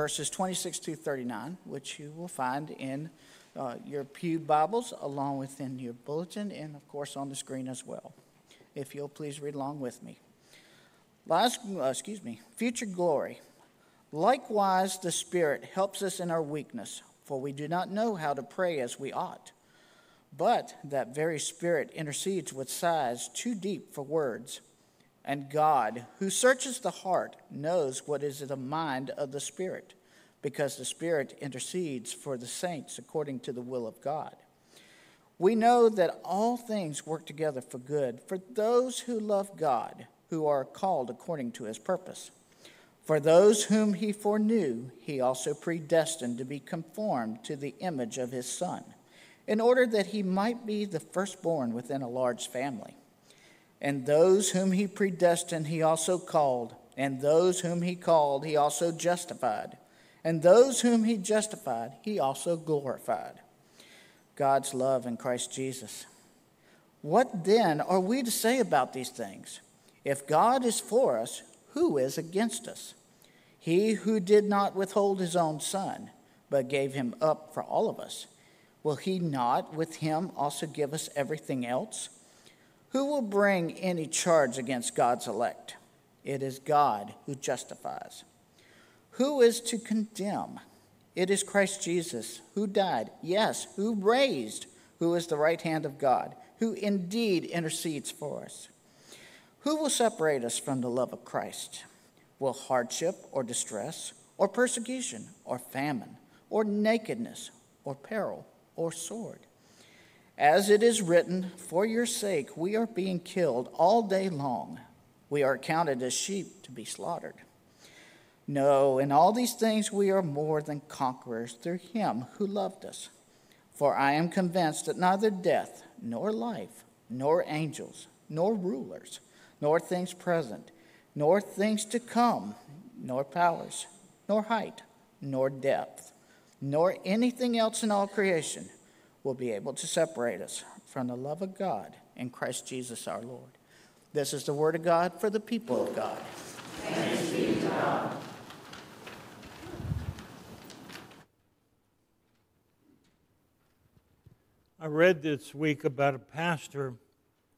verses 26 to 39, which you will find in uh, your Pew Bibles, along with in your bulletin, and of course on the screen as well. If you'll please read along with me. Last, uh, excuse me, future glory. Likewise, the Spirit helps us in our weakness, for we do not know how to pray as we ought. But that very Spirit intercedes with sighs too deep for words. And God, who searches the heart, knows what is in the mind of the Spirit, because the Spirit intercedes for the saints according to the will of God. We know that all things work together for good for those who love God, who are called according to his purpose. For those whom he foreknew, he also predestined to be conformed to the image of his Son, in order that he might be the firstborn within a large family. And those whom he predestined, he also called. And those whom he called, he also justified. And those whom he justified, he also glorified. God's love in Christ Jesus. What then are we to say about these things? If God is for us, who is against us? He who did not withhold his own son, but gave him up for all of us, will he not with him also give us everything else? Who will bring any charge against God's elect? It is God who justifies. Who is to condemn? It is Christ Jesus who died, yes, who raised, who is the right hand of God, who indeed intercedes for us. Who will separate us from the love of Christ? Will hardship or distress, or persecution, or famine, or nakedness, or peril, or sword? As it is written, For your sake we are being killed all day long. We are counted as sheep to be slaughtered. No, in all these things we are more than conquerors through him who loved us. For I am convinced that neither death, nor life, nor angels, nor rulers, nor things present, nor things to come, nor powers, nor height, nor depth, nor anything else in all creation will be able to separate us from the love of God in Christ Jesus our Lord. This is the word of God for the people of God. Thanks be to God. I read this week about a pastor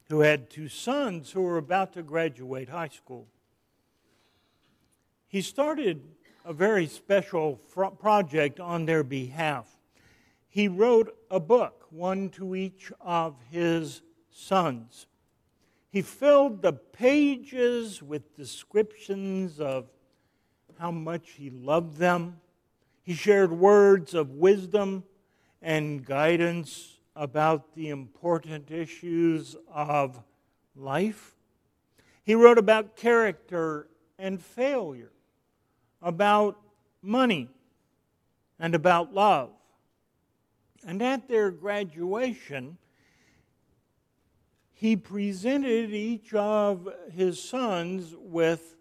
who had two sons who were about to graduate high school. He started a very special project on their behalf he wrote a book, one to each of his sons. He filled the pages with descriptions of how much he loved them. He shared words of wisdom and guidance about the important issues of life. He wrote about character and failure, about money, and about love. And at their graduation, he presented each of his sons with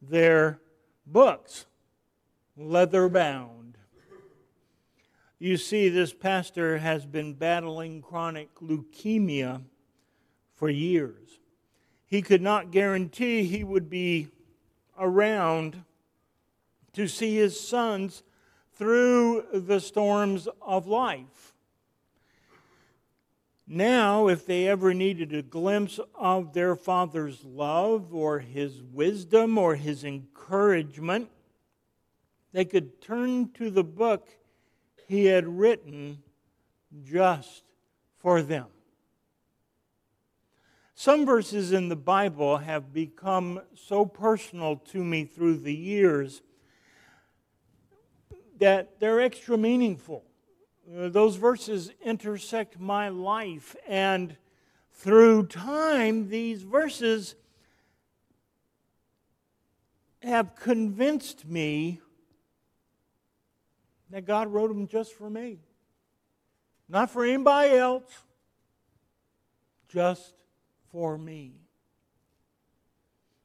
their books, leather bound. You see, this pastor has been battling chronic leukemia for years. He could not guarantee he would be around to see his sons through the storms of life. Now, if they ever needed a glimpse of their father's love or his wisdom or his encouragement, they could turn to the book he had written just for them. Some verses in the Bible have become so personal to me through the years that they're extra meaningful. Uh, those verses intersect my life, and through time, these verses have convinced me that God wrote them just for me. Not for anybody else, just for me.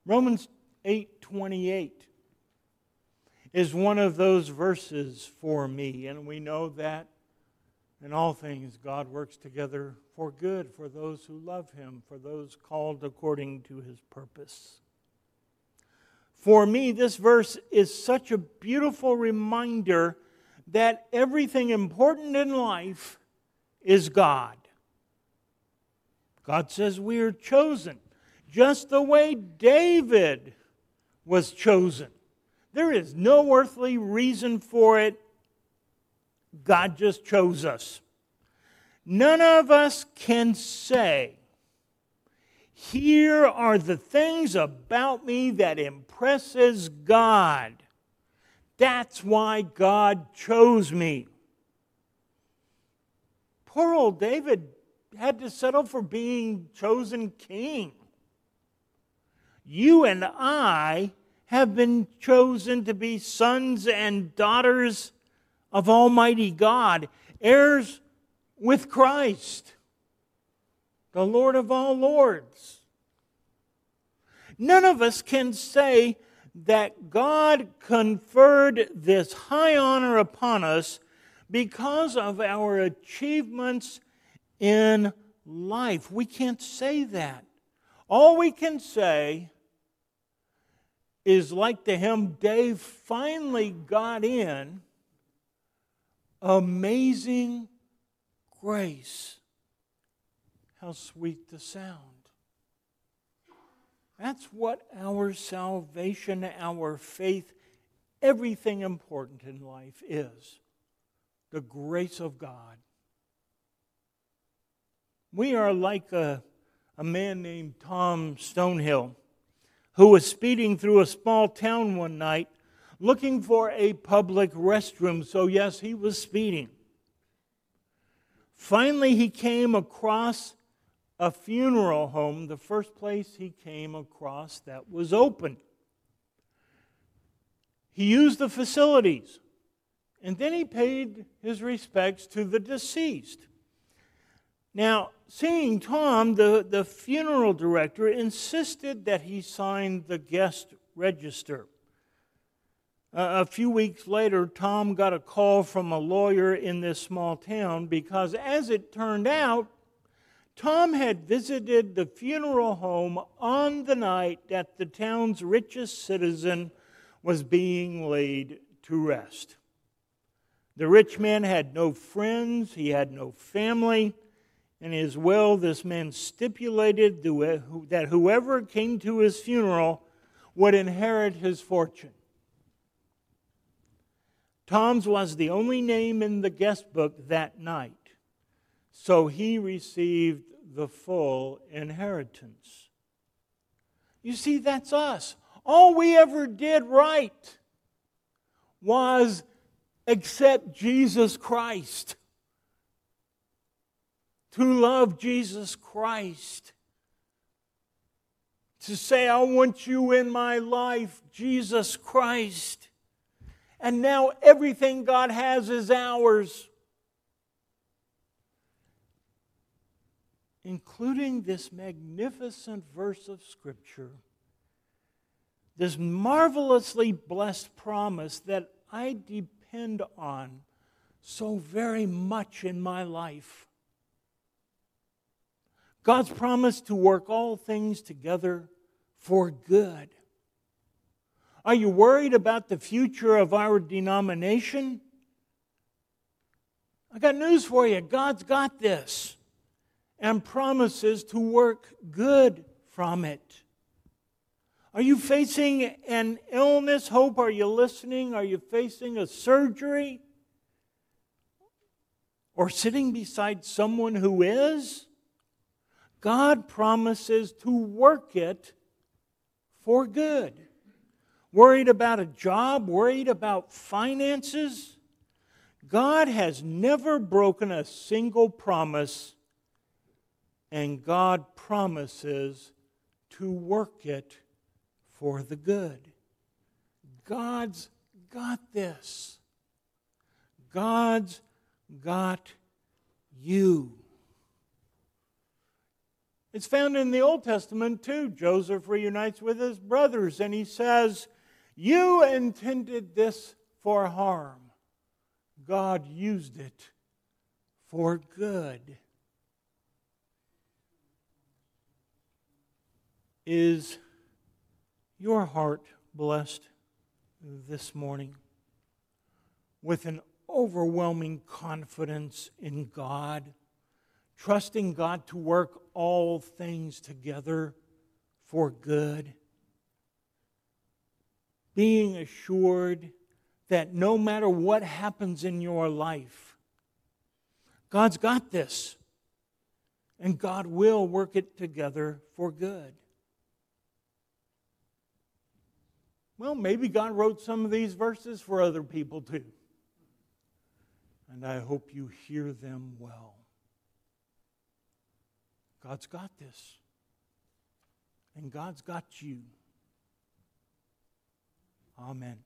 Romans 8 28 is one of those verses for me. And we know that in all things God works together for good for those who love him, for those called according to his purpose. For me, this verse is such a beautiful reminder that everything important in life is God. God says we are chosen, just the way David was chosen. There is no earthly reason for it. God just chose us. None of us can say, Here are the things about me that impresses God. That's why God chose me. Poor old David had to settle for being chosen king. You and I have been chosen to be sons and daughters of Almighty God, heirs with Christ, the Lord of all lords. None of us can say that God conferred this high honor upon us because of our achievements in life. We can't say that. All we can say is like the hymn Dave finally got in amazing grace. How sweet the sound. That's what our salvation, our faith, everything important in life is the grace of God. We are like a, a man named Tom Stonehill who was speeding through a small town one night looking for a public restroom. So, yes, he was speeding. Finally, he came across a funeral home, the first place he came across that was open. He used the facilities and then he paid his respects to the deceased. Now, seeing Tom, the, the funeral director insisted that he sign the guest register. Uh, a few weeks later, Tom got a call from a lawyer in this small town because, as it turned out, Tom had visited the funeral home on the night that the town's richest citizen was being laid to rest. The rich man had no friends, he had no family. In his will, this man stipulated that whoever came to his funeral would inherit his fortune. Tom's was the only name in the guest book that night, so he received the full inheritance. You see, that's us. All we ever did right was accept Jesus Christ to love Jesus Christ, to say, I want you in my life, Jesus Christ. And now everything God has is ours, including this magnificent verse of Scripture, this marvelously blessed promise that I depend on so very much in my life. God's promise to work all things together for good. Are you worried about the future of our denomination? I got news for you. God's got this and promises to work good from it. Are you facing an illness? Hope, are you listening? Are you facing a surgery? Or sitting beside someone who is? God promises to work it for good. Worried about a job, worried about finances? God has never broken a single promise, and God promises to work it for the good. God's got this. God's got you. It's found in the Old Testament too. Joseph reunites with his brothers and he says, You intended this for harm. God used it for good. Is your heart blessed this morning with an overwhelming confidence in God, trusting God to work all things together for good, being assured that no matter what happens in your life, God's got this, and God will work it together for good. Well, maybe God wrote some of these verses for other people too. And I hope you hear them well. God's got this. And God's got you. Amen.